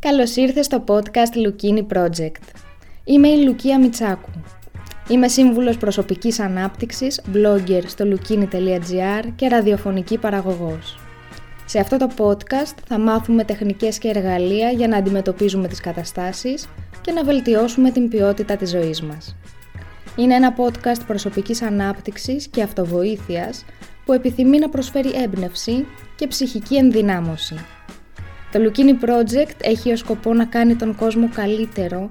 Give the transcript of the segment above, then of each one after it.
Καλώς ήρθες στο podcast Λουκίνι Project. Είμαι η Λουκία Μιτσάκου. Είμαι σύμβουλος προσωπικής ανάπτυξης, blogger στο lukini.gr και ραδιοφωνική παραγωγός. Σε αυτό το podcast θα μάθουμε τεχνικές και εργαλεία για να αντιμετωπίζουμε τις καταστάσεις και να βελτιώσουμε την ποιότητα της ζωής μας. Είναι ένα podcast προσωπικής ανάπτυξης και αυτοβοήθειας που επιθυμεί να προσφέρει έμπνευση και ψυχική ενδυνάμωση. Το Lukini Project έχει ως σκοπό να κάνει τον κόσμο καλύτερο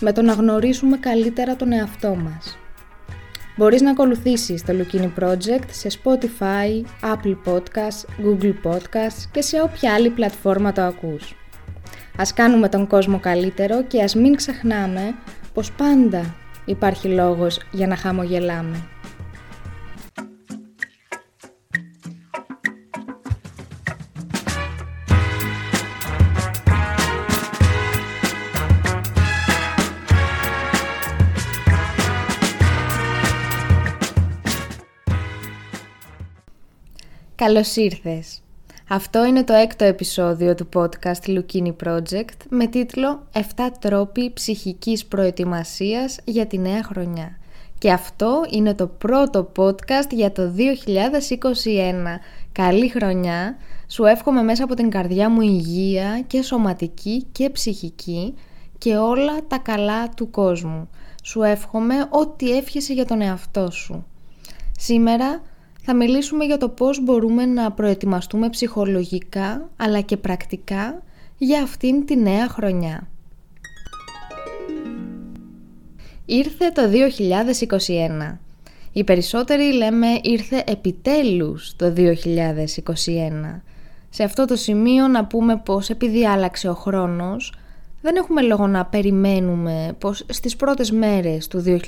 με το να γνωρίσουμε καλύτερα τον εαυτό μας. Μπορείς να ακολουθήσεις το Lukini Project σε Spotify, Apple Podcasts, Google Podcasts και σε όποια άλλη πλατφόρμα το ακούς. Ας κάνουμε τον κόσμο καλύτερο και ας μην ξεχνάμε πως πάντα υπάρχει λόγος για να χαμογελάμε. Καλώς ήρθες! Αυτό είναι το έκτο επεισόδιο του podcast Lukini Project με τίτλο «7 τρόποι ψυχικής προετοιμασίας για τη νέα χρονιά». Και αυτό είναι το πρώτο podcast για το 2021. Καλή χρονιά! Σου εύχομαι μέσα από την καρδιά μου υγεία και σωματική και ψυχική και όλα τα καλά του κόσμου. Σου εύχομαι ό,τι εύχεσαι για τον εαυτό σου. Σήμερα θα μιλήσουμε για το πώς μπορούμε να προετοιμαστούμε ψυχολογικά αλλά και πρακτικά για αυτήν τη νέα χρονιά. Ήρθε το 2021. Οι περισσότεροι λέμε ήρθε επιτέλους το 2021. Σε αυτό το σημείο να πούμε πως επειδή άλλαξε ο χρόνος, δεν έχουμε λόγο να περιμένουμε πως στις πρώτες μέρες του 2021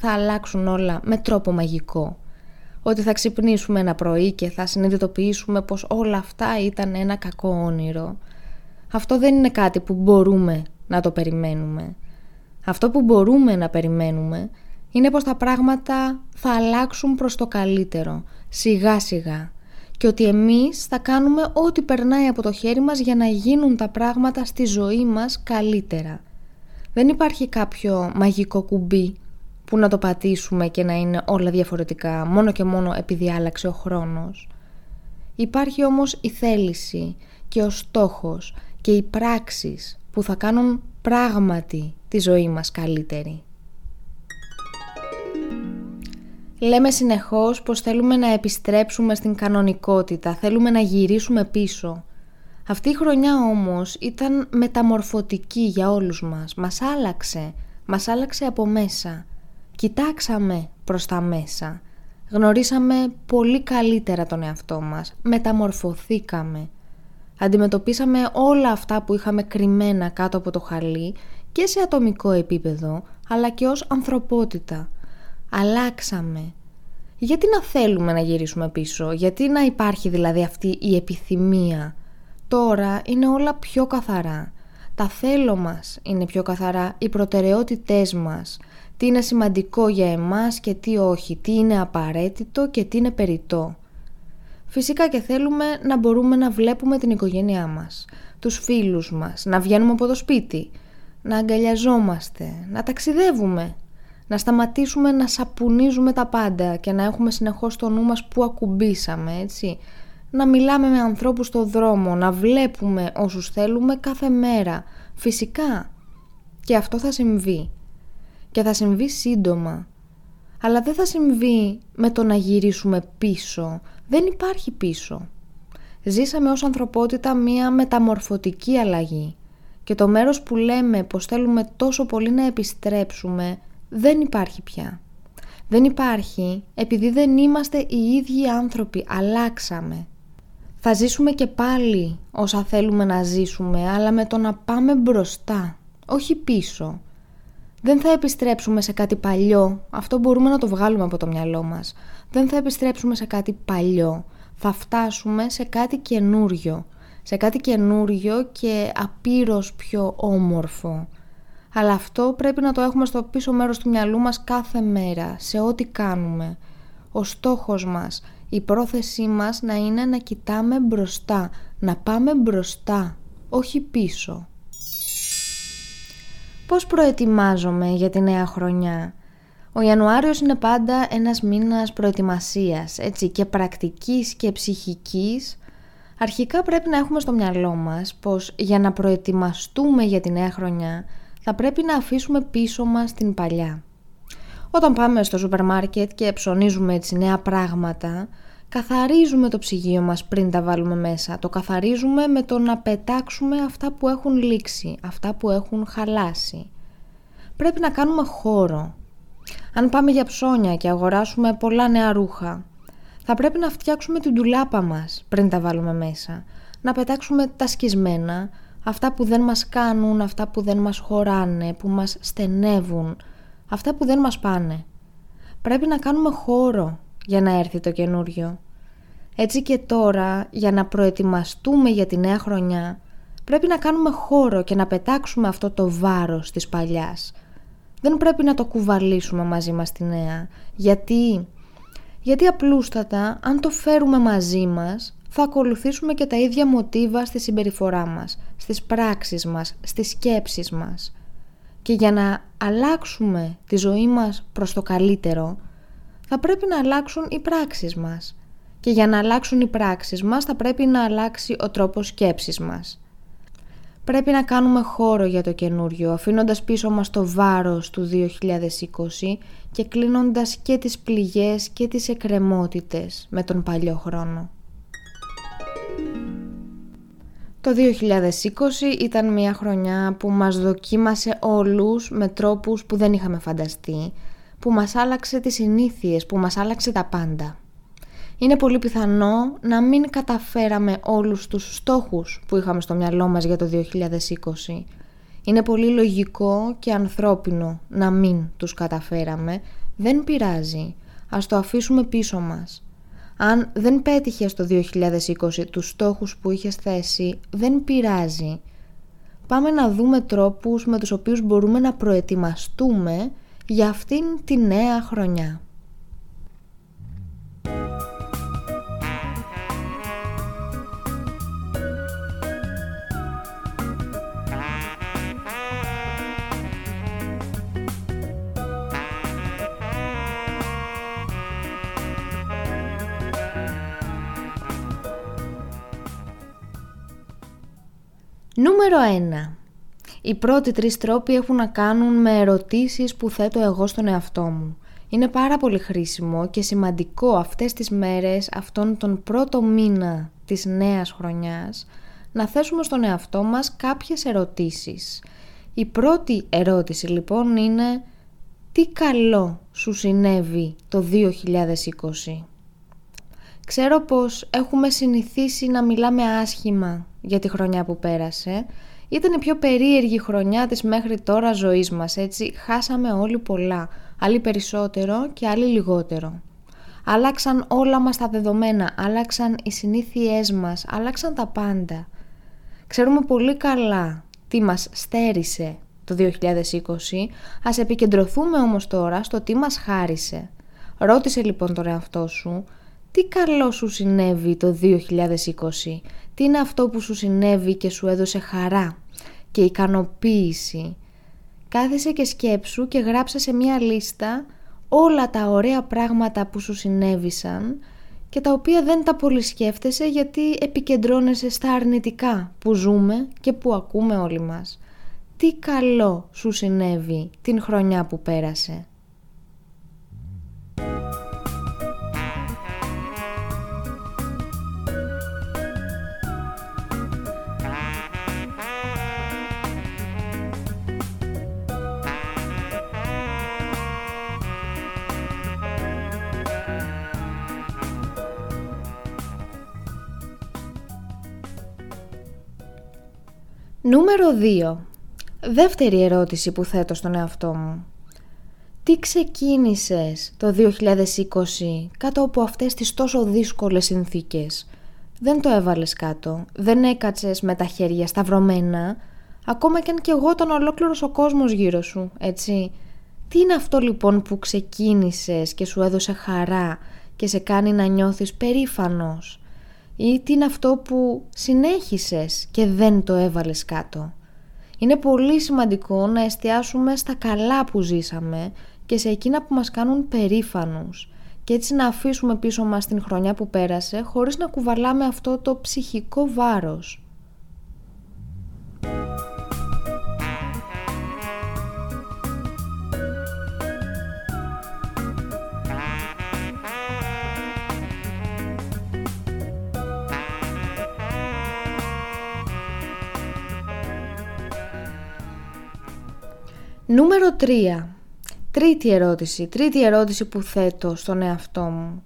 θα αλλάξουν όλα με τρόπο μαγικό ότι θα ξυπνήσουμε ένα πρωί και θα συνειδητοποιήσουμε πως όλα αυτά ήταν ένα κακό όνειρο. Αυτό δεν είναι κάτι που μπορούμε να το περιμένουμε. Αυτό που μπορούμε να περιμένουμε είναι πως τα πράγματα θα αλλάξουν προς το καλύτερο, σιγά σιγά και ότι εμείς θα κάνουμε ό,τι περνάει από το χέρι μας για να γίνουν τα πράγματα στη ζωή μας καλύτερα. Δεν υπάρχει κάποιο μαγικό κουμπί που να το πατήσουμε και να είναι όλα διαφορετικά μόνο και μόνο επειδή άλλαξε ο χρόνος. Υπάρχει όμως η θέληση και ο στόχος και οι πράξεις που θα κάνουν πράγματι τη ζωή μας καλύτερη. Λέμε συνεχώς πως θέλουμε να επιστρέψουμε στην κανονικότητα, θέλουμε να γυρίσουμε πίσω. Αυτή η χρονιά όμως ήταν μεταμορφωτική για όλους μας, μας άλλαξε, μας άλλαξε από μέσα. Κοιτάξαμε προς τα μέσα. Γνωρίσαμε πολύ καλύτερα τον εαυτό μας. Μεταμορφωθήκαμε. Αντιμετωπίσαμε όλα αυτά που είχαμε κρυμμένα κάτω από το χαλί και σε ατομικό επίπεδο, αλλά και ως ανθρωπότητα. Αλλάξαμε. Γιατί να θέλουμε να γυρίσουμε πίσω, γιατί να υπάρχει δηλαδή αυτή η επιθυμία; Τώρα είναι όλα πιο καθαρά. Τα θέλω μας είναι πιο καθαρά, οι προτεραιότητές μας, τι είναι σημαντικό για εμάς και τι όχι, τι είναι απαραίτητο και τι είναι περιττό. Φυσικά και θέλουμε να μπορούμε να βλέπουμε την οικογένειά μας, τους φίλους μας, να βγαίνουμε από το σπίτι, να αγκαλιαζόμαστε, να ταξιδεύουμε, να σταματήσουμε να σαπουνίζουμε τα πάντα και να έχουμε συνεχώς το νου μας που ακουμπήσαμε, έτσι. Να μιλάμε με ανθρώπους στο δρόμο, να βλέπουμε όσους θέλουμε κάθε μέρα. Φυσικά. Και αυτό θα συμβεί και θα συμβεί σύντομα. Αλλά δεν θα συμβεί με το να γυρίσουμε πίσω. Δεν υπάρχει πίσω. Ζήσαμε ως ανθρωπότητα μία μεταμορφωτική αλλαγή και το μέρος που λέμε πως θέλουμε τόσο πολύ να επιστρέψουμε δεν υπάρχει πια. Δεν υπάρχει επειδή δεν είμαστε οι ίδιοι άνθρωποι, αλλάξαμε. Θα ζήσουμε και πάλι όσα θέλουμε να ζήσουμε, αλλά με το να πάμε μπροστά, όχι πίσω. Δεν θα επιστρέψουμε σε κάτι παλιό. Αυτό μπορούμε να το βγάλουμε από το μυαλό μας. Δεν θα επιστρέψουμε σε κάτι παλιό. Θα φτάσουμε σε κάτι καινούριο. Σε κάτι καινούριο και απείρως πιο όμορφο. Αλλά αυτό πρέπει να το έχουμε στο πίσω μέρος του μυαλού μας κάθε μέρα, σε ό,τι κάνουμε. Ο στόχος μας, η πρόθεσή μας να είναι να κοιτάμε μπροστά, να πάμε μπροστά, όχι πίσω. Πώς προετοιμάζομαι για τη νέα χρονιά; Ο Ιανουάριος είναι πάντα ένας μήνας προετοιμασίας, έτσι, και πρακτικής και ψυχικής. Αρχικά πρέπει να έχουμε στο μυαλό μας πως για να προετοιμαστούμε για τη νέα χρονιά θα πρέπει να αφήσουμε πίσω μας την παλιά. Όταν πάμε στο σούπερ μάρκετ και ψωνίζουμε έτσι νέα πράγματα, καθαρίζουμε το ψυγείο μας πριν τα βάλουμε μέσα. Το καθαρίζουμε με το να πετάξουμε αυτά που έχουν λήξει, αυτά που έχουν χαλάσει. Πρέπει να κάνουμε χώρο. Αν πάμε για ψώνια και αγοράσουμε πολλά νέα ρούχα, θα πρέπει να φτιάξουμε την τουλάπα μας πριν τα βάλουμε μέσα. Να πετάξουμε τα σκισμένα, αυτά που δεν μας κάνουν, αυτά που δεν μας χωράνε, που μας στενεύουν, αυτά που δεν μας πάνε. Πρέπει να κάνουμε χώρο για να έρθει το καινούριο. Έτσι και τώρα, για να προετοιμαστούμε για τη νέα χρονιά, πρέπει να κάνουμε χώρο και να πετάξουμε αυτό το βάρος της παλιάς. Δεν πρέπει να το κουβαλήσουμε μαζί μας τη νέα, γιατί... Γιατί απλούστατα, αν το φέρουμε μαζί μας, θα ακολουθήσουμε και τα ίδια μοτίβα στη συμπεριφορά μας, στις πράξεις μας, στις σκέψεις μας. Και για να αλλάξουμε τη ζωή μας προς το καλύτερο, θα πρέπει να αλλάξουν οι πράξεις μας. Και για να αλλάξουν οι πράξεις μας θα πρέπει να αλλάξει ο τρόπος σκέψης μας. Πρέπει να κάνουμε χώρο για το καινούριο, αφήνοντας πίσω μας το βάρος του 2020 και κλείνοντας και τις πληγές και τις εκκρεμότητες με τον παλιό χρόνο. Το 2020 ήταν μια χρονιά που μας δοκίμασε όλους με τρόπους που δεν είχαμε φανταστεί, που μας άλλαξε τις συνήθειες, που μας άλλαξε τα πάντα. Είναι πολύ πιθανό να μην καταφέραμε όλους τους στόχους που είχαμε στο μυαλό μας για το 2020. Είναι πολύ λογικό και ανθρώπινο να μην τους καταφέραμε. Δεν πειράζει. Ας το αφήσουμε πίσω μας. Αν δεν πέτυχες το 2020 τους στόχους που είχες θέσει, δεν πειράζει. Πάμε να δούμε τρόπους με τους οποίους μπορούμε να προετοιμαστούμε για αυτήν τη νέα χρονιά. Νούμερο 1. Οι πρώτοι τρεις τρόποι έχουν να κάνουν με ερωτήσεις που θέτω εγώ στον εαυτό μου. Είναι πάρα πολύ χρήσιμο και σημαντικό αυτές τις μέρες, αυτόν τον πρώτο μήνα της νέας χρονιάς, να θέσουμε στον εαυτό μας κάποιες ερωτήσεις. Η πρώτη ερώτηση λοιπόν είναι τι καλό σου συνέβη το 2020. Ξέρω πως έχουμε συνηθίσει να μιλάμε άσχημα για τη χρονιά που πέρασε. Ήταν η πιο περίεργη χρονιά της μέχρι τώρα ζωής μας, έτσι χάσαμε όλοι πολλά, άλλοι περισσότερο και άλλοι λιγότερο. Άλλαξαν όλα μας τα δεδομένα, άλλαξαν οι συνήθειές μας, άλλαξαν τα πάντα. Ξέρουμε πολύ καλά τι μας στέρισε το 2020, ας επικεντρωθούμε όμως τώρα στο τι μας χάρισε. Ρώτησε λοιπόν τον εαυτό σου, τι καλό σου συνέβη το 2020, τι είναι αυτό που σου συνέβη και σου έδωσε χαρά; Και ικανοποίηση. Κάθισε και σκέψου και γράψε σε μία λίστα όλα τα ωραία πράγματα που σου συνέβησαν και τα οποία δεν τα πολύ σκέφτεσαι γιατί επικεντρώνεσαι στα αρνητικά που ζούμε και που ακούμε όλοι μας. Τι καλό σου συνέβη την χρονιά που πέρασε. Νούμερο 2. Δεύτερη ερώτηση που θέτω στον εαυτό μου. Τι ξεκίνησες το 2020 κάτω από αυτές τις τόσο δύσκολες συνθήκες; Δεν το έβαλες κάτω, δεν έκατσες με τα χέρια σταυρωμένα, ακόμα και αν και εγώ ήταν ολόκληρος ο κόσμος γύρω σου, έτσι. Τι είναι αυτό λοιπόν που ξεκίνησες και σου έδωσε χαρά και σε κάνει να νιώθεις περήφανος; Ή τι είναι αυτό που συνέχισες και δεν το έβαλες κάτω; Είναι πολύ σημαντικό να εστιάσουμε στα καλά που ζήσαμε και σε εκείνα που μας κάνουν περήφανους και έτσι να αφήσουμε πίσω μας την χρονιά που πέρασε χωρίς να κουβαλάμε αυτό το ψυχικό βάρος. Νούμερο 3. Τρίτη ερώτηση. Τρίτη ερώτηση που θέτω στον εαυτό μου.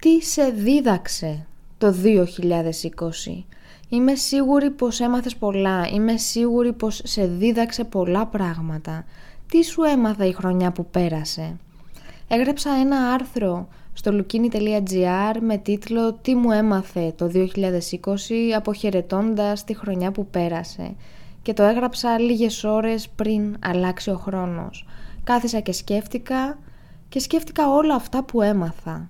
Τι σε δίδαξε το 2020. Είμαι σίγουρη πως έμαθες πολλά. Είμαι σίγουρη πως σε δίδαξε πολλά πράγματα. Τι σου έμαθα η χρονιά που πέρασε; Έγραψα ένα άρθρο στο lukini.gr με τίτλο «Τι μου έμαθε το 2020 αποχαιρετώντας τη χρονιά που πέρασε» και το έγραψα λίγες ώρες πριν αλλάξει ο χρόνος. Κάθισα και σκέφτηκα και σκέφτηκα όλα αυτά που έμαθα.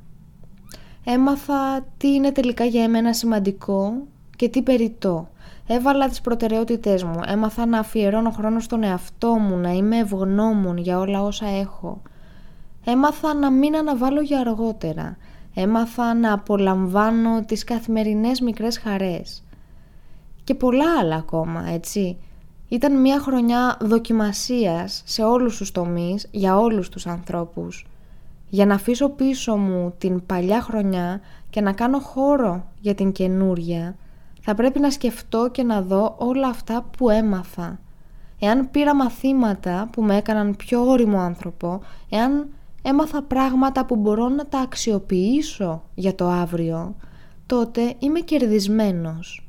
Έμαθα τι είναι τελικά για εμένα σημαντικό και τι περιττό. Έβαλα τις προτεραιότητές μου, έμαθα να αφιερώνω χρόνο στον εαυτό μου, να είμαι ευγνώμων για όλα όσα έχω. Έμαθα να μην αναβάλω για αργότερα. Έμαθα να απολαμβάνω τις καθημερινές μικρές χαρές. Και πολλά άλλα ακόμα, έτσι. Ήταν μια χρονιά δοκιμασίας σε όλους τους τομείς, για όλους τους ανθρώπους. Για να αφήσω πίσω μου την παλιά χρονιά και να κάνω χώρο για την καινούρια, θα πρέπει να σκεφτώ και να δω όλα αυτά που έμαθα. Εάν πήρα μαθήματα που με έκαναν πιο όριμο άνθρωπο, εάν έμαθα πράγματα που μπορώ να τα αξιοποιήσω για το αύριο, τότε είμαι κερδισμένος.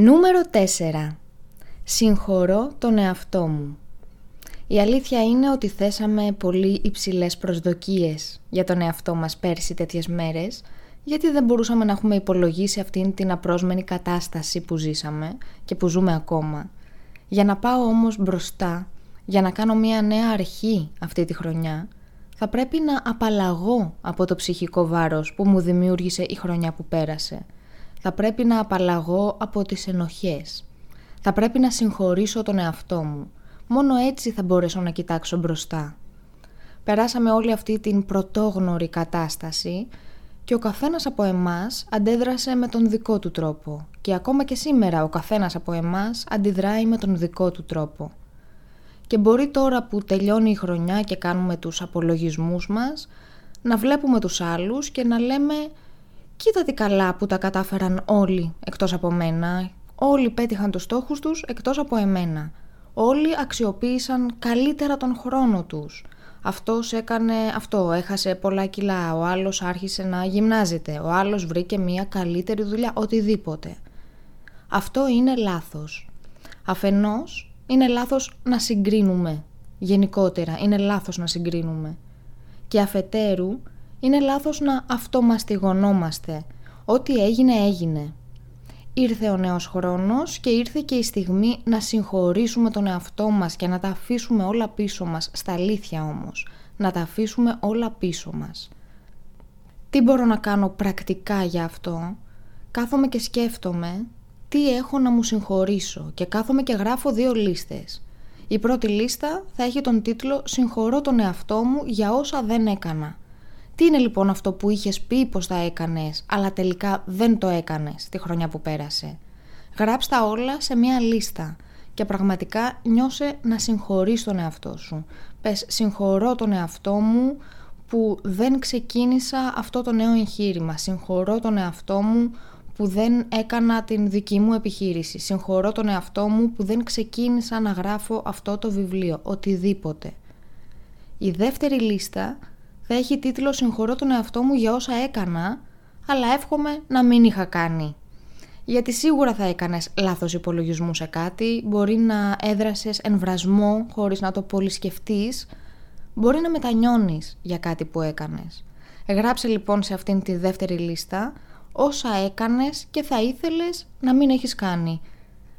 Νούμερο 4. Συγχωρώ τον εαυτό μου. Η αλήθεια είναι ότι θέσαμε πολύ υψηλές προσδοκίες για τον εαυτό μας πέρσι τέτοιες μέρες, γιατί δεν μπορούσαμε να έχουμε υπολογίσει αυτήν την απρόσμενη κατάσταση που ζήσαμε και που ζούμε ακόμα. Για να πάω όμως μπροστά, για να κάνω μια νέα αρχή αυτή τη χρονιά, θα πρέπει να απαλλαγώ από το ψυχικό βάρος που μου δημιούργησε η χρονιά που πέρασε – θα πρέπει να απαλλαγώ από τις ενοχές. Θα πρέπει να συγχωρήσω τον εαυτό μου. Μόνο έτσι θα μπορέσω να κοιτάξω μπροστά. Περάσαμε όλη αυτή την πρωτόγνωρη κατάσταση και ο καθένας από εμάς αντέδρασε με τον δικό του τρόπο. Και ακόμα και σήμερα ο καθένας από εμάς αντιδράει με τον δικό του τρόπο. Και μπορεί τώρα που τελειώνει η χρονιά και κάνουμε τους απολογισμούς μας, να βλέπουμε τους άλλους και να λέμε Κοίτα τι καλά που τα κατάφεραν όλοι εκτός από μένα. Όλοι πέτυχαν τους στόχους τους εκτός από εμένα. Όλοι αξιοποίησαν καλύτερα τον χρόνο τους. Αυτός έκανε αυτό, έχασε πολλά κιλά, ο άλλος άρχισε να γυμνάζεται, ο άλλος βρήκε μια καλύτερη δουλειά, οτιδήποτε. Αυτό είναι λάθος. Αφενός είναι λάθος να συγκρίνουμε, γενικότερα είναι λάθος να συγκρίνουμε. Και αφετέρου είναι λάθος να αυτομαστιγωνόμαστε. Ό,τι έγινε έγινε. Ήρθε ο νέος χρόνος και ήρθε και η στιγμή να συγχωρήσουμε τον εαυτό μας και να τα αφήσουμε όλα πίσω μας, στα αλήθεια όμως. Να τα αφήσουμε όλα πίσω μας. Τι μπορώ να κάνω πρακτικά για αυτό; Κάθομαι και σκέφτομαι τι έχω να μου συγχωρήσω και κάθομαι και γράφω δύο λίστες. Η πρώτη λίστα θα έχει τον τίτλο «Συγχωρώ τον εαυτό μου για όσα δεν έκανα». Τι είναι λοιπόν αυτό που είχες πει πως θα έκανες, αλλά τελικά δεν το έκανες τη χρονιά που πέρασε; Γράψτα όλα σε μια λίστα και πραγματικά νιώσε να συγχωρείς τον εαυτό σου. Πες συγχωρώ τον εαυτό μου που δεν ξεκίνησα αυτό το νέο εγχείρημα. Συγχωρώ τον εαυτό μου που δεν έκανα την δική μου επιχείρηση. Συγχωρώ τον εαυτό μου που δεν ξεκίνησα να γράφω αυτό το βιβλίο. Οτιδήποτε. Η δεύτερη λίστα θα έχει τίτλο «Συγχωρώ τον εαυτό μου για όσα έκανα, αλλά εύχομαι να μην είχα κάνει». Γιατί σίγουρα θα έκανες λάθος υπολογισμούς σε κάτι, μπορεί να έδρασες εμβρασμό χωρίς να το πολυσκεφτείς, μπορεί να μετανιώνεις για κάτι που έκανες. Γράψε λοιπόν σε αυτήν τη δεύτερη λίστα όσα έκανες και θα ήθελες να μην έχεις κάνει.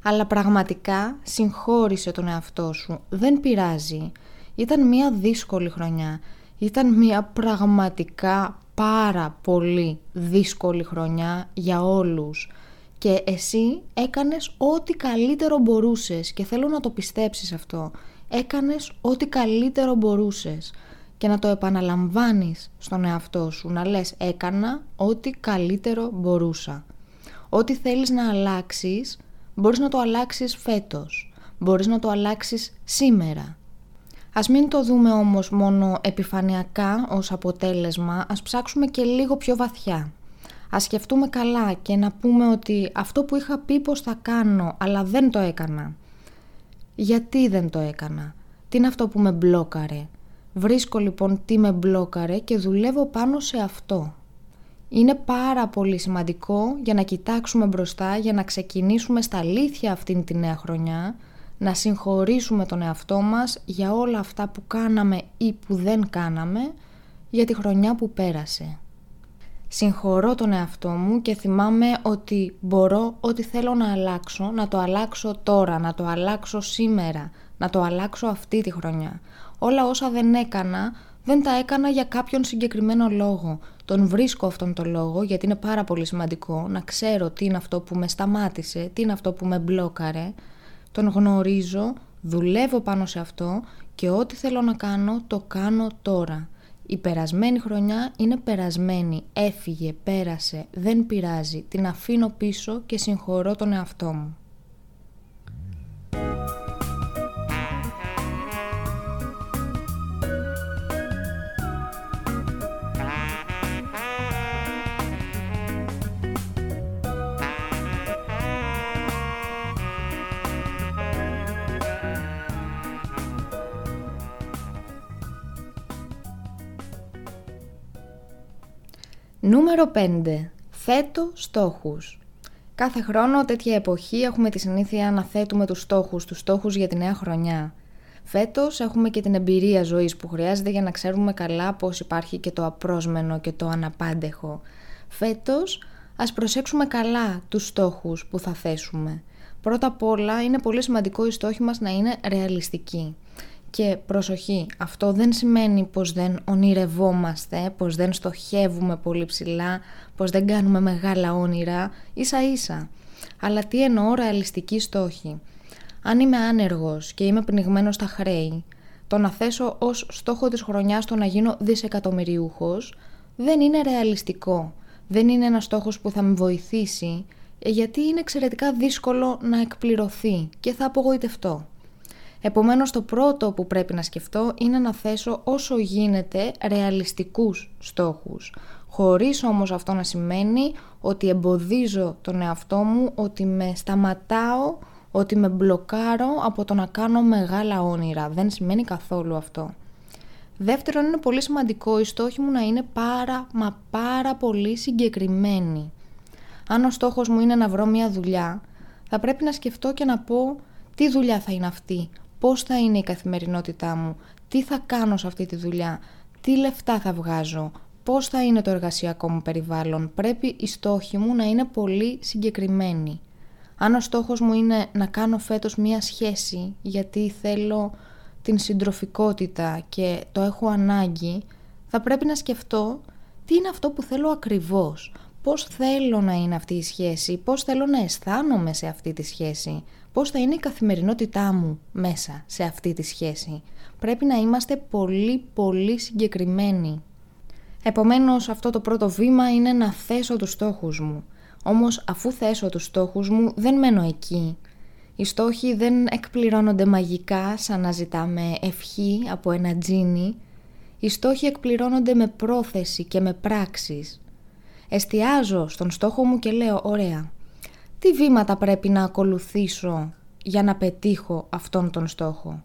Αλλά πραγματικά συγχώρησε τον εαυτό σου. Δεν πειράζει. Ήταν μια δύσκολη χρονιά. Ήταν μια πραγματικά πάρα πολύ δύσκολη χρονιά για όλους. Και εσύ έκανες ό,τι καλύτερο μπορούσες και θέλω να το πιστέψεις αυτό. Έκανες ό,τι καλύτερο μπορούσες και να το επαναλαμβάνεις στον εαυτό σου, να λες έκανα ό,τι καλύτερο μπορούσα. Ό,τι θέλεις να αλλάξεις, μπορείς να το αλλάξεις φέτος, μπορείς να το αλλάξεις σήμερα. Ας μην το δούμε όμως μόνο επιφανειακά ως αποτέλεσμα, ας ψάξουμε και λίγο πιο βαθιά. Ας σκεφτούμε καλά και να πούμε ότι αυτό που είχα πει πως θα κάνω, αλλά δεν το έκανα. Γιατί δεν το έκανα, τι είναι αυτό που με μπλόκαρε, Βρίσκω λοιπόν τι με μπλόκαρε και δουλεύω πάνω σε αυτό. Είναι πάρα πολύ σημαντικό για να κοιτάξουμε μπροστά, για να ξεκινήσουμε στα αλήθεια αυτήν τη νέα χρονιά, να συγχωρήσουμε τον εαυτό μας για όλα αυτά που κάναμε ή που δεν κάναμε για τη χρονιά που πέρασε. Συγχωρώ τον εαυτό μου και θυμάμαι ότι μπορώ ό,τι θέλω να αλλάξω, να το αλλάξω τώρα, να το αλλάξω σήμερα, να το αλλάξω αυτή τη χρονιά. Όλα όσα δεν έκανα, δεν τα έκανα για κάποιον συγκεκριμένο λόγο. Τον βρίσκω αυτόν τον λόγο γιατί είναι πάρα πολύ σημαντικό να ξέρω τι είναι αυτό που με σταμάτησε, τι είναι αυτό που με μπλόκαρε. Τον γνωρίζω, δουλεύω πάνω σε αυτό και ό,τι θέλω να κάνω το κάνω τώρα. Η περασμένη χρονιά είναι περασμένη, έφυγε, πέρασε, δεν πειράζει, την αφήνω πίσω και συγχωρώ τον εαυτό μου. Νούμερο 5. Θέτω στόχους. Κάθε χρόνο τέτοια εποχή έχουμε τη συνήθεια να θέτουμε τους στόχους, τους στόχους για τη νέα χρονιά. Φέτος έχουμε και την εμπειρία ζωής που χρειάζεται για να ξέρουμε καλά πως υπάρχει και το απρόσμενο και το αναπάντεχο. Φέτος ας προσέξουμε καλά τους στόχους που θα θέσουμε. Πρώτα απ' όλα είναι πολύ σημαντικό οι στόχοι μας να είναι ρεαλιστικοί. Και προσοχή, αυτό δεν σημαίνει πως δεν ονειρευόμαστε, πως δεν στοχεύουμε πολύ ψηλά, πως δεν κάνουμε μεγάλα όνειρα, ίσα ίσα. Αλλά τι εννοώ ρεαλιστική στόχη. Αν είμαι άνεργος και είμαι πνιγμένος στα χρέη, το να θέσω ως στόχο της χρονιάς το να γίνω δισεκατομμυριούχος δεν είναι ρεαλιστικό. Δεν είναι ένας στόχος που θα με βοηθήσει, γιατί είναι εξαιρετικά δύσκολο να εκπληρωθεί και θα απογοητευτώ. Επομένως το πρώτο που πρέπει να σκεφτώ είναι να θέσω όσο γίνεται ρεαλιστικούς στόχους. Χωρίς όμως αυτό να σημαίνει ότι εμποδίζω τον εαυτό μου, ότι με σταματάω, ότι με μπλοκάρω από το να κάνω μεγάλα όνειρα. Δεν σημαίνει καθόλου αυτό. Δεύτερον, είναι πολύ σημαντικό οι στόχοι μου να είναι πάρα μα πάρα πολύ συγκεκριμένοι. Αν ο στόχος μου είναι να βρω μια δουλειά, θα πρέπει να σκεφτώ και να πω τι δουλειά θα είναι αυτή, πώς θα είναι η καθημερινότητά μου, τι θα κάνω σε αυτή τη δουλειά, τι λεφτά θα βγάζω, πώς θα είναι το εργασιακό μου περιβάλλον. Πρέπει οι στόχοι μου να είναι πολύ συγκεκριμένοι. Αν ο στόχος μου είναι να κάνω φέτος μία σχέση γιατί θέλω την συντροφικότητα και το έχω ανάγκη, θα πρέπει να σκεφτώ τι είναι αυτό που θέλω ακριβώς. Πώς θέλω να είναι αυτή η σχέση, πώς θέλω να αισθάνομαι σε αυτή τη σχέση, πώς θα είναι η καθημερινότητά μου μέσα σε αυτή τη σχέση; Πρέπει να είμαστε πολύ πολύ συγκεκριμένοι. Επομένως αυτό το πρώτο βήμα είναι να θέσω τους στόχους μου. Όμως αφού θέσω τους στόχους μου δεν μένω εκεί. Οι στόχοι δεν εκπληρώνονται μαγικά σαν να ζητάμε ευχή από ένα τζίνι. Οι στόχοι εκπληρώνονται με πρόθεση και με πράξεις. Εστιάζω στον στόχο μου και λέω ωραία, τι βήματα πρέπει να ακολουθήσω για να πετύχω αυτόν τον στόχο;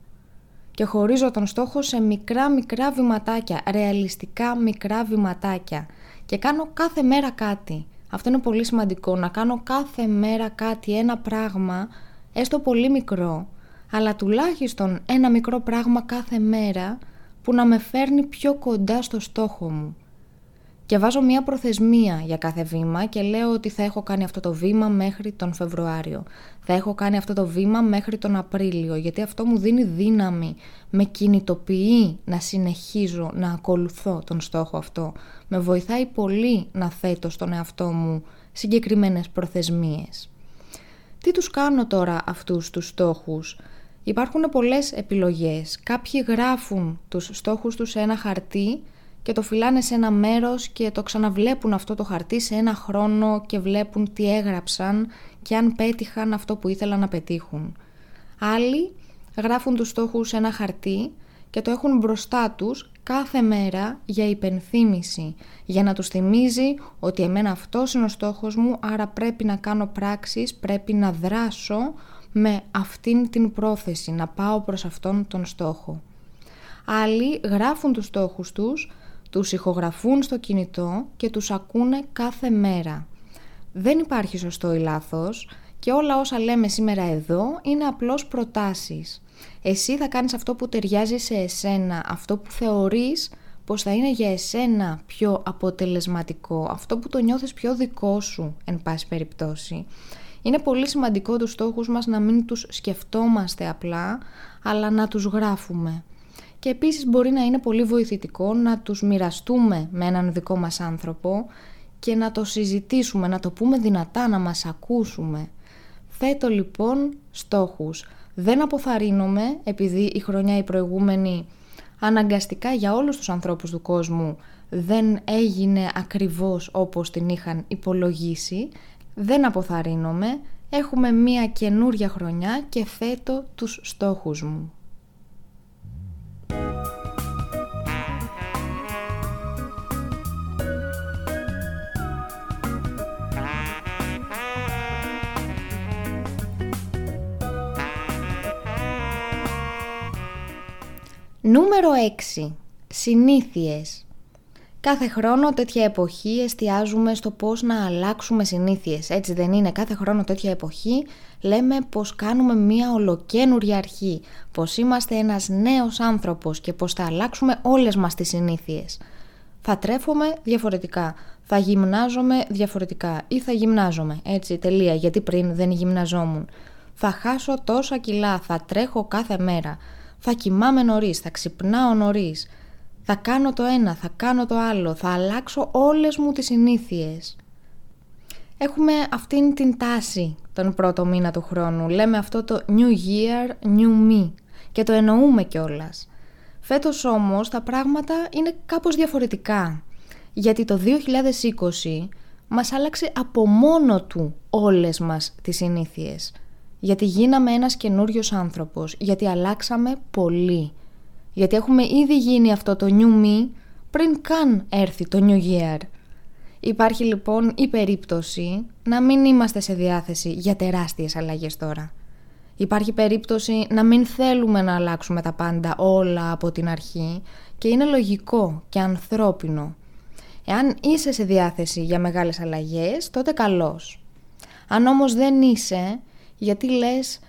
Και χωρίζω τον στόχο σε μικρά μικρά βηματάκια, ρεαλιστικά μικρά βηματάκια και κάνω κάθε μέρα κάτι. Αυτό είναι πολύ σημαντικό, να κάνω κάθε μέρα κάτι, ένα πράγμα, έστω πολύ μικρό, αλλά τουλάχιστον ένα μικρό πράγμα κάθε μέρα που να με φέρνει πιο κοντά στο στόχο μου. Και βάζω μία προθεσμία για κάθε βήμα και λέω ότι θα έχω κάνει αυτό το βήμα μέχρι τον Φεβρουάριο. Θα έχω κάνει αυτό το βήμα μέχρι τον Απρίλιο, γιατί αυτό μου δίνει δύναμη, με κινητοποιεί να συνεχίζω να ακολουθώ τον στόχο αυτό. Με βοηθάει πολύ να θέτω στον εαυτό μου συγκεκριμένες προθεσμίες. Τι τους κάνω τώρα αυτούς τους στόχους; Υπάρχουν πολλές επιλογές. Κάποιοι γράφουν τους στόχους τους σε ένα χαρτί και το φυλάνε σε ένα μέρος και το ξαναβλέπουν αυτό το χαρτί σε ένα χρόνο και βλέπουν τι έγραψαν και αν πέτυχαν αυτό που ήθελαν να πετύχουν. Άλλοι γράφουν τους στόχους σε ένα χαρτί και το έχουν μπροστά τους κάθε μέρα για υπενθύμηση, για να τους θυμίζει ότι εμένα αυτός είναι ο στόχος μου, άρα πρέπει να κάνω πράξεις, πρέπει να δράσω με αυτήν την πρόθεση, να πάω προς αυτόν τον στόχο. Άλλοι γράφουν τους στόχους τους τους ηχογραφούν στο κινητό και τους ακούνε κάθε μέρα. Δεν υπάρχει σωστό ή λάθος και όλα όσα λέμε σήμερα εδώ είναι απλώς προτάσεις. Εσύ θα κάνεις αυτό που ταιριάζει σε εσένα, αυτό που θεωρείς πως θα είναι για εσένα πιο αποτελεσματικό, αυτό που το νιώθεις πιο δικό σου, εν πάση περιπτώσει. Είναι πολύ σημαντικό τους στόχους μας να μην τους σκεφτόμαστε απλά, αλλά να τους γράφουμε και επίσης μπορεί να είναι πολύ βοηθητικό να τους μοιραστούμε με έναν δικό μας άνθρωπο και να το συζητήσουμε, να το πούμε δυνατά, να μας ακούσουμε. Θέτω λοιπόν στόχους. Δεν αποθαρρύνομαι επειδή η χρονιά η προηγούμενη αναγκαστικά για όλους τους ανθρώπους του κόσμου δεν έγινε ακριβώς όπως την είχαν υπολογίσει. Δεν αποθαρρύνομαι, έχουμε μία καινούρια χρονιά και θέτω τους στόχους μου. Νούμερο 6. Συνήθειες. Κάθε χρόνο τέτοια εποχή εστιάζουμε στο πώς να αλλάξουμε συνήθειες. Έτσι δεν είναι κάθε χρόνο τέτοια εποχή λέμε πως κάνουμε μία ολοκένουρια αρχή, πως είμαστε ένας νέος άνθρωπος και πως θα αλλάξουμε όλες μας τις συνήθειες. Θα τρέφομαι διαφορετικά, θα γυμνάζομαι διαφορετικά ή θα γυμνάζομαι, έτσι τελεία γιατί πριν δεν γυμναζόμουν. Θα χάσω τόσα κιλά, θα τρέχω κάθε μέρα, θα κοιμάμαι νωρίς, θα ξυπνάω νωρίς. Θα κάνω το ένα, θα κάνω το άλλο, θα αλλάξω όλες μου τις συνήθειες. Έχουμε αυτήν την τάση τον πρώτο μήνα του χρόνου. Λέμε αυτό το New Year, New Me και το εννοούμε κιόλας. Φέτος όμως τα πράγματα είναι κάπως διαφορετικά. Γιατί το 2020 μας άλλαξε από μόνο του όλες μας τις συνήθειες γιατί γίναμε ένας καινούριος άνθρωπος, γιατί αλλάξαμε πολύ. Γιατί έχουμε ήδη γίνει αυτό το New Me πριν καν έρθει το New Year. Υπάρχει λοιπόν η περίπτωση να μην είμαστε σε διάθεση για τεράστιες αλλαγές τώρα. Υπάρχει περίπτωση να μην θέλουμε να αλλάξουμε τα πάντα όλα από την αρχή και είναι λογικό και ανθρώπινο. Εάν είσαι σε διάθεση για μεγάλες αλλαγές, τότε καλώς. Αν όμως δεν είσαι, γιατί λες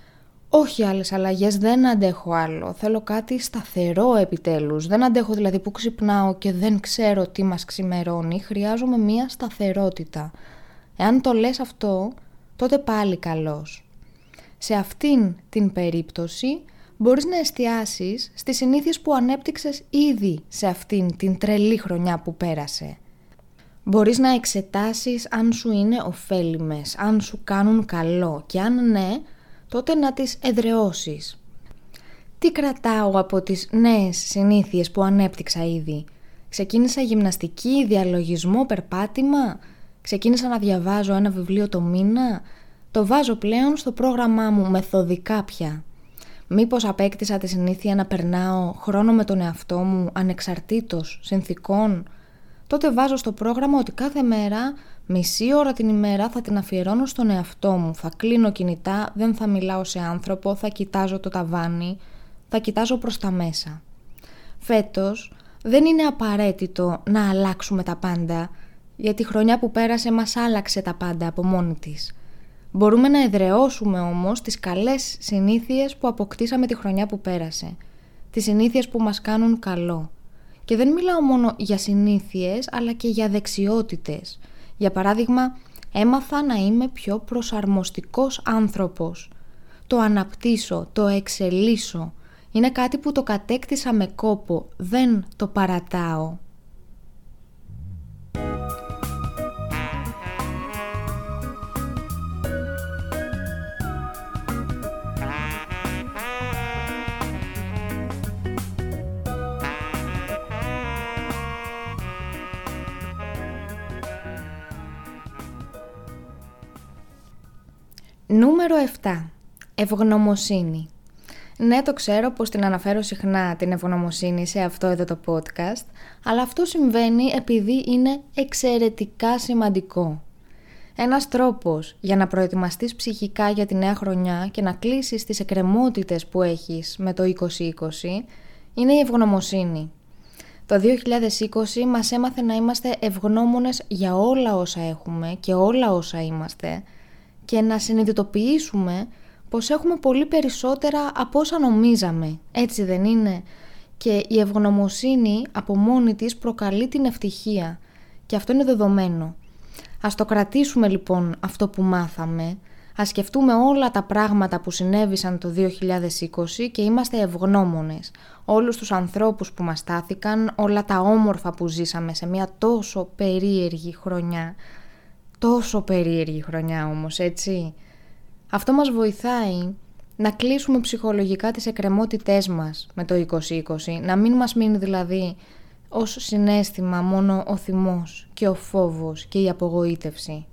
όχι άλλες αλλαγές, δεν αντέχω άλλο, θέλω κάτι σταθερό επιτέλους, δεν αντέχω δηλαδή που ξυπνάω και δεν ξέρω τι μας ξημερώνει, χρειάζομαι μία σταθερότητα. Εάν το λες αυτό, τότε πάλι καλός. Σε αυτήν την περίπτωση μπορείς να εστιάσεις στις συνήθειες που ανέπτυξες ήδη σε αυτήν την τρελή χρονιά που πέρασε. Μπορείς να εξετάσεις αν σου είναι ωφέλιμες, αν σου κάνουν καλό και αν ναι, τότε να τις εδρεώσεις. Τι κρατάω από τις νέες συνήθειες που ανέπτυξα ήδη; Ξεκίνησα γυμναστική, διαλογισμό, περπάτημα; Ξεκίνησα να διαβάζω ένα βιβλίο το μήνα; Το βάζω πλέον στο πρόγραμμά μου μεθοδικά πια. Μήπως απέκτησα τη συνήθεια να περνάω χρόνο με τον εαυτό μου ανεξαρτήτως συνθήκων; Τότε βάζω στο πρόγραμμα ότι κάθε μέρα, μισή ώρα την ημέρα θα την αφιερώνω στον εαυτό μου. Θα κλείνω κινητά, δεν θα μιλάω σε άνθρωπο, θα κοιτάζω το ταβάνι, θα κοιτάζω προς τα μέσα. Φέτος δεν είναι απαραίτητο να αλλάξουμε τα πάντα, γιατί η χρονιά που πέρασε μας άλλαξε τα πάντα από μόνη της. Μπορούμε να εδραιώσουμε όμως τις καλές συνήθειες που αποκτήσαμε τη χρονιά που πέρασε. Τις συνήθειες που μας κάνουν καλό Και δεν μιλάω μόνο για συνήθειες, αλλά και για δεξιότητες. Για παράδειγμα, έμαθα να είμαι πιο προσαρμοστικός άνθρωπος. Το αναπτύσσω, το εξελίσσω. Είναι κάτι που το κατέκτησα με κόπο, δεν το παρατάω. Νούμερο 7. Ευγνωμοσύνη. Ναι, το ξέρω πως την αναφέρω συχνά την ευγνωμοσύνη σε αυτό εδώ το podcast, αλλά αυτό συμβαίνει επειδή είναι εξαιρετικά σημαντικό. Ένας τρόπος για να προετοιμαστείς ψυχικά για τη νέα χρονιά και να κλείσεις τις εκκρεμότητες που έχεις με το 2020 είναι η ευγνωμοσύνη. Το 2020 μας έμαθε να είμαστε ευγνώμονες για όλα όσα έχουμε και όλα όσα είμαστε και να συνειδητοποιήσουμε πως έχουμε πολύ περισσότερα από όσα νομίζαμε. Έτσι δεν είναι; Και η ευγνωμοσύνη από μόνη της προκαλεί την ευτυχία. Και αυτό είναι δεδομένο. Ας το κρατήσουμε λοιπόν αυτό που μάθαμε. Ας σκεφτούμε όλα τα πράγματα που συνέβησαν το 2020 και είμαστε ευγνώμονες. Όλους τους ανθρώπους που μας στάθηκαν, όλα τα όμορφα που ζήσαμε σε μια τόσο περίεργη χρονιά τόσο περίεργη χρονιά όμως, έτσι. Αυτό μας βοηθάει να κλείσουμε ψυχολογικά τις εκκρεμότητές μας με το 2020, να μην μας μείνει δηλαδή ως συνέστημα μόνο ο θυμός και ο φόβος και η απογοήτευση.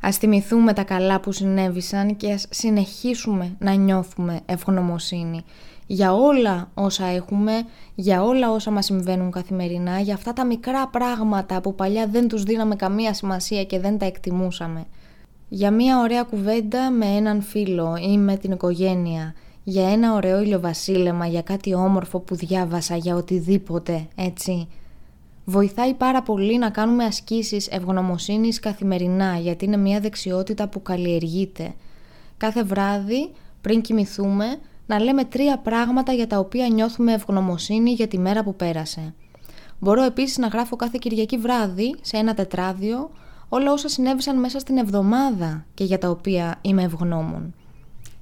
Ας θυμηθούμε τα καλά που συνέβησαν και ας συνεχίσουμε να νιώθουμε ευγνωμοσύνη για όλα όσα έχουμε, για όλα όσα μας συμβαίνουν καθημερινά, για αυτά τα μικρά πράγματα που παλιά δεν τους δίναμε καμία σημασία και δεν τα εκτιμούσαμε. Για μια ωραία κουβέντα με έναν φίλο ή με την οικογένεια, για ένα ωραίο ηλιοβασίλεμα, για κάτι όμορφο που διάβασα, για οτιδήποτε, έτσι. Βοηθάει πάρα πολύ να κάνουμε ασκήσεις ευγνωμοσύνης καθημερινά, γιατί είναι μια δεξιότητα που καλλιεργείται. Κάθε βράδυ, πριν κοιμηθούμε, να λέμε τρία πράγματα για τα οποία νιώθουμε ευγνωμοσύνη για τη μέρα που πέρασε. Μπορώ επίσης να γράφω κάθε Κυριακή βράδυ σε ένα τετράδιο όλα όσα συνέβησαν μέσα στην εβδομάδα και για τα οποία είμαι ευγνώμων.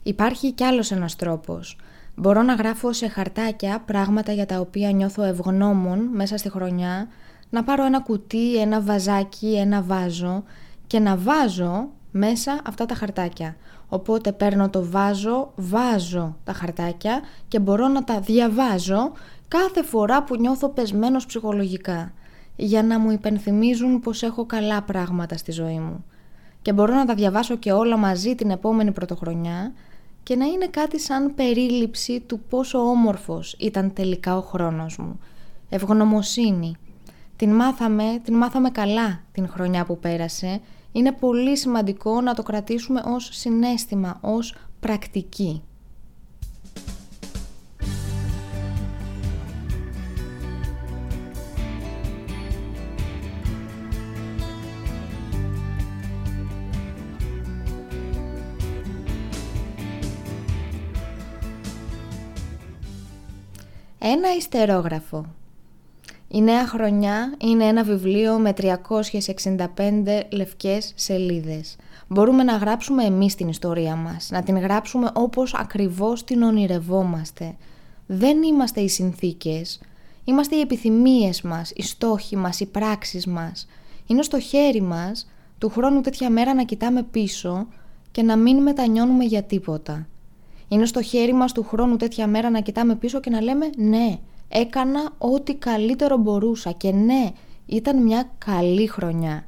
Υπάρχει κι άλλος ένας τρόπος. Μπορώ να γράφω σε χαρτάκια πράγματα για τα οποία νιώθω ευγνώμων μέσα στη χρονιά, να πάρω ένα κουτί, ένα βαζάκι, ένα βάζο και να βάζω μέσα αυτά τα χαρτάκια. Οπότε παίρνω το βάζω, βάζω τα χαρτάκια και μπορώ να τα διαβάζω κάθε φορά που νιώθω πεσμένος ψυχολογικά για να μου υπενθυμίζουν πως έχω καλά πράγματα στη ζωή μου. Και μπορώ να τα διαβάσω και όλα μαζί την επόμενη πρωτοχρονιά και να είναι κάτι σαν περίληψη του πόσο όμορφος ήταν τελικά ο χρόνος μου. Ευγνωμοσύνη. Την μάθαμε, την μάθαμε καλά την χρονιά που πέρασε είναι πολύ σημαντικό να το κρατήσουμε ως συνέστημα, ως πρακτική. Ένα ιστερόγραφο η νέα χρονιά είναι ένα βιβλίο με 365 λευκές σελίδες. Μπορούμε να γράψουμε εμείς την ιστορία μας, να την γράψουμε όπως ακριβώς την ονειρευόμαστε. Δεν είμαστε οι συνθήκες, είμαστε οι επιθυμίες μας, οι στόχοι μας, οι πράξεις μας. Είναι στο χέρι μας του χρόνου τέτοια μέρα να κοιτάμε πίσω και να μην μετανιώνουμε για τίποτα. Είναι στο χέρι μας του χρόνου τέτοια μέρα να κοιτάμε πίσω και να λέμε ναι, έκανα ό,τι καλύτερο μπορούσα και ναι, ήταν μια καλή χρονιά.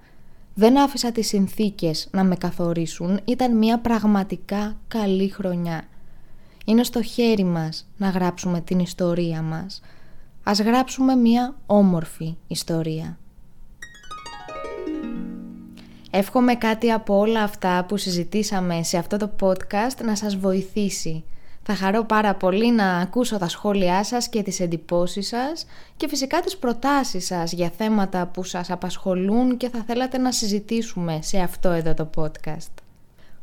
Δεν άφησα τις συνθήκες να με καθορίσουν, ήταν μια πραγματικά καλή χρονιά. Είναι στο χέρι μας να γράψουμε την ιστορία μας. Ας γράψουμε μια όμορφη ιστορία. Εύχομαι κάτι από όλα αυτά που συζητήσαμε σε αυτό το podcast να σας βοηθήσει θα χαρώ πάρα πολύ να ακούσω τα σχόλιά σας και τις εντυπώσεις σας και φυσικά τις προτάσεις σας για θέματα που σας απασχολούν και θα θέλατε να συζητήσουμε σε αυτό εδώ το podcast.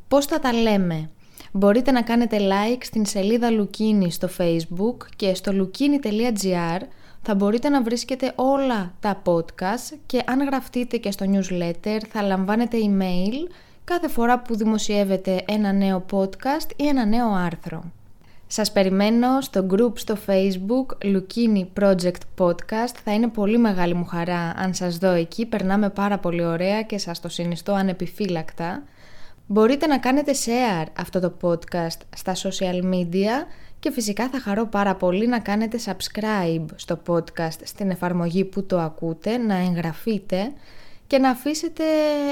Πώς θα τα λέμε; Μπορείτε να κάνετε like στην σελίδα Λουκίνη στο facebook και στο lukini.gr θα μπορείτε να βρίσκετε όλα τα podcast και αν γραφτείτε και στο newsletter θα λαμβάνετε email κάθε φορά που δημοσιεύετε ένα νέο podcast ή ένα νέο άρθρο. Σας περιμένω στο group στο facebook Lukini Project Podcast. Θα είναι πολύ μεγάλη μου χαρά αν σας δω εκεί. Περνάμε πάρα πολύ ωραία και σας το συνιστώ ανεπιφύλακτα. Μπορείτε να κάνετε share αυτό το podcast στα social media και φυσικά θα χαρώ πάρα πολύ να κάνετε subscribe στο podcast στην εφαρμογή που το ακούτε, να εγγραφείτε και να αφήσετε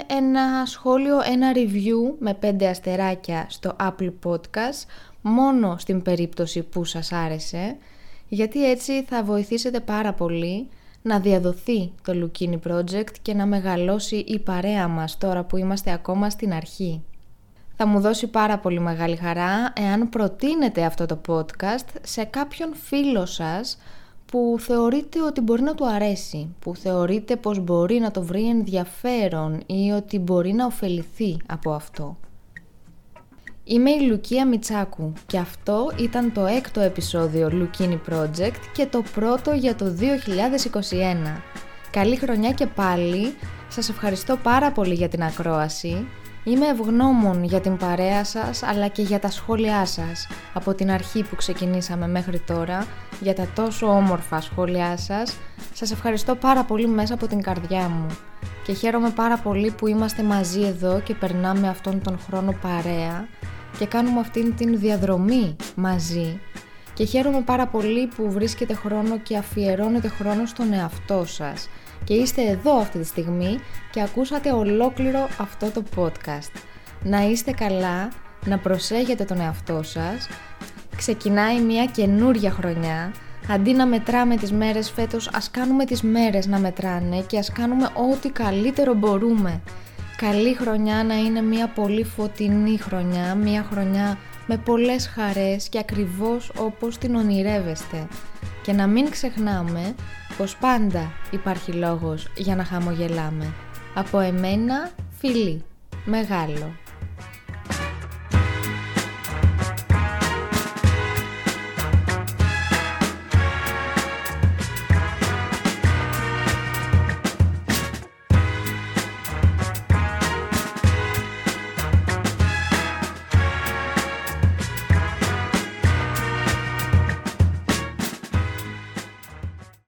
ένα σχόλιο, ένα review με 5 αστεράκια στο Apple Podcast μόνο στην περίπτωση που σας άρεσε γιατί έτσι θα βοηθήσετε πάρα πολύ να διαδοθεί το Lukini Project και να μεγαλώσει η παρέα μας τώρα που είμαστε ακόμα στην αρχή. Θα μου δώσει πάρα πολύ μεγάλη χαρά εάν προτείνετε αυτό το podcast σε κάποιον φίλο σας που θεωρείτε ότι μπορεί να του αρέσει, που θεωρείτε πως μπορεί να το βρει ενδιαφέρον ή ότι μπορεί να ωφεληθεί από αυτό. Είμαι η Λουκία Μιτσάκου και αυτό ήταν το έκτο επεισόδιο Lukini Project και το πρώτο για το 2021. Καλή χρονιά και πάλι, σας ευχαριστώ πάρα πολύ για την ακρόαση Είμαι ευγνώμων για την παρέα σας αλλά και για τα σχόλιά σας από την αρχή που ξεκινήσαμε μέχρι τώρα για τα τόσο όμορφα σχόλιά σας. Σας ευχαριστώ πάρα πολύ μέσα από την καρδιά μου και χαίρομαι πάρα πολύ που είμαστε μαζί εδώ και περνάμε αυτόν τον χρόνο παρέα και κάνουμε αυτήν την διαδρομή μαζί και χαίρομαι πάρα πολύ που βρίσκετε χρόνο και αφιερώνετε χρόνο στον εαυτό σας και είστε εδώ αυτή τη στιγμή και ακούσατε ολόκληρο αυτό το podcast. Να είστε καλά, να προσέχετε τον εαυτό σας. Ξεκινάει μια καινούρια χρονιά. Αντί να μετράμε τις μέρες φέτος, ας κάνουμε τις μέρες να μετράνε και ας κάνουμε ό,τι καλύτερο μπορούμε. Καλή χρονιά να είναι μια πολύ φωτεινή χρονιά, μια χρονιά με πολλές χαρές και ακριβώς όπως την ονειρεύεστε. Και να μην ξεχνάμε πως πάντα υπάρχει λόγος για να χαμογελάμε. Από εμένα, φιλί, μεγάλο.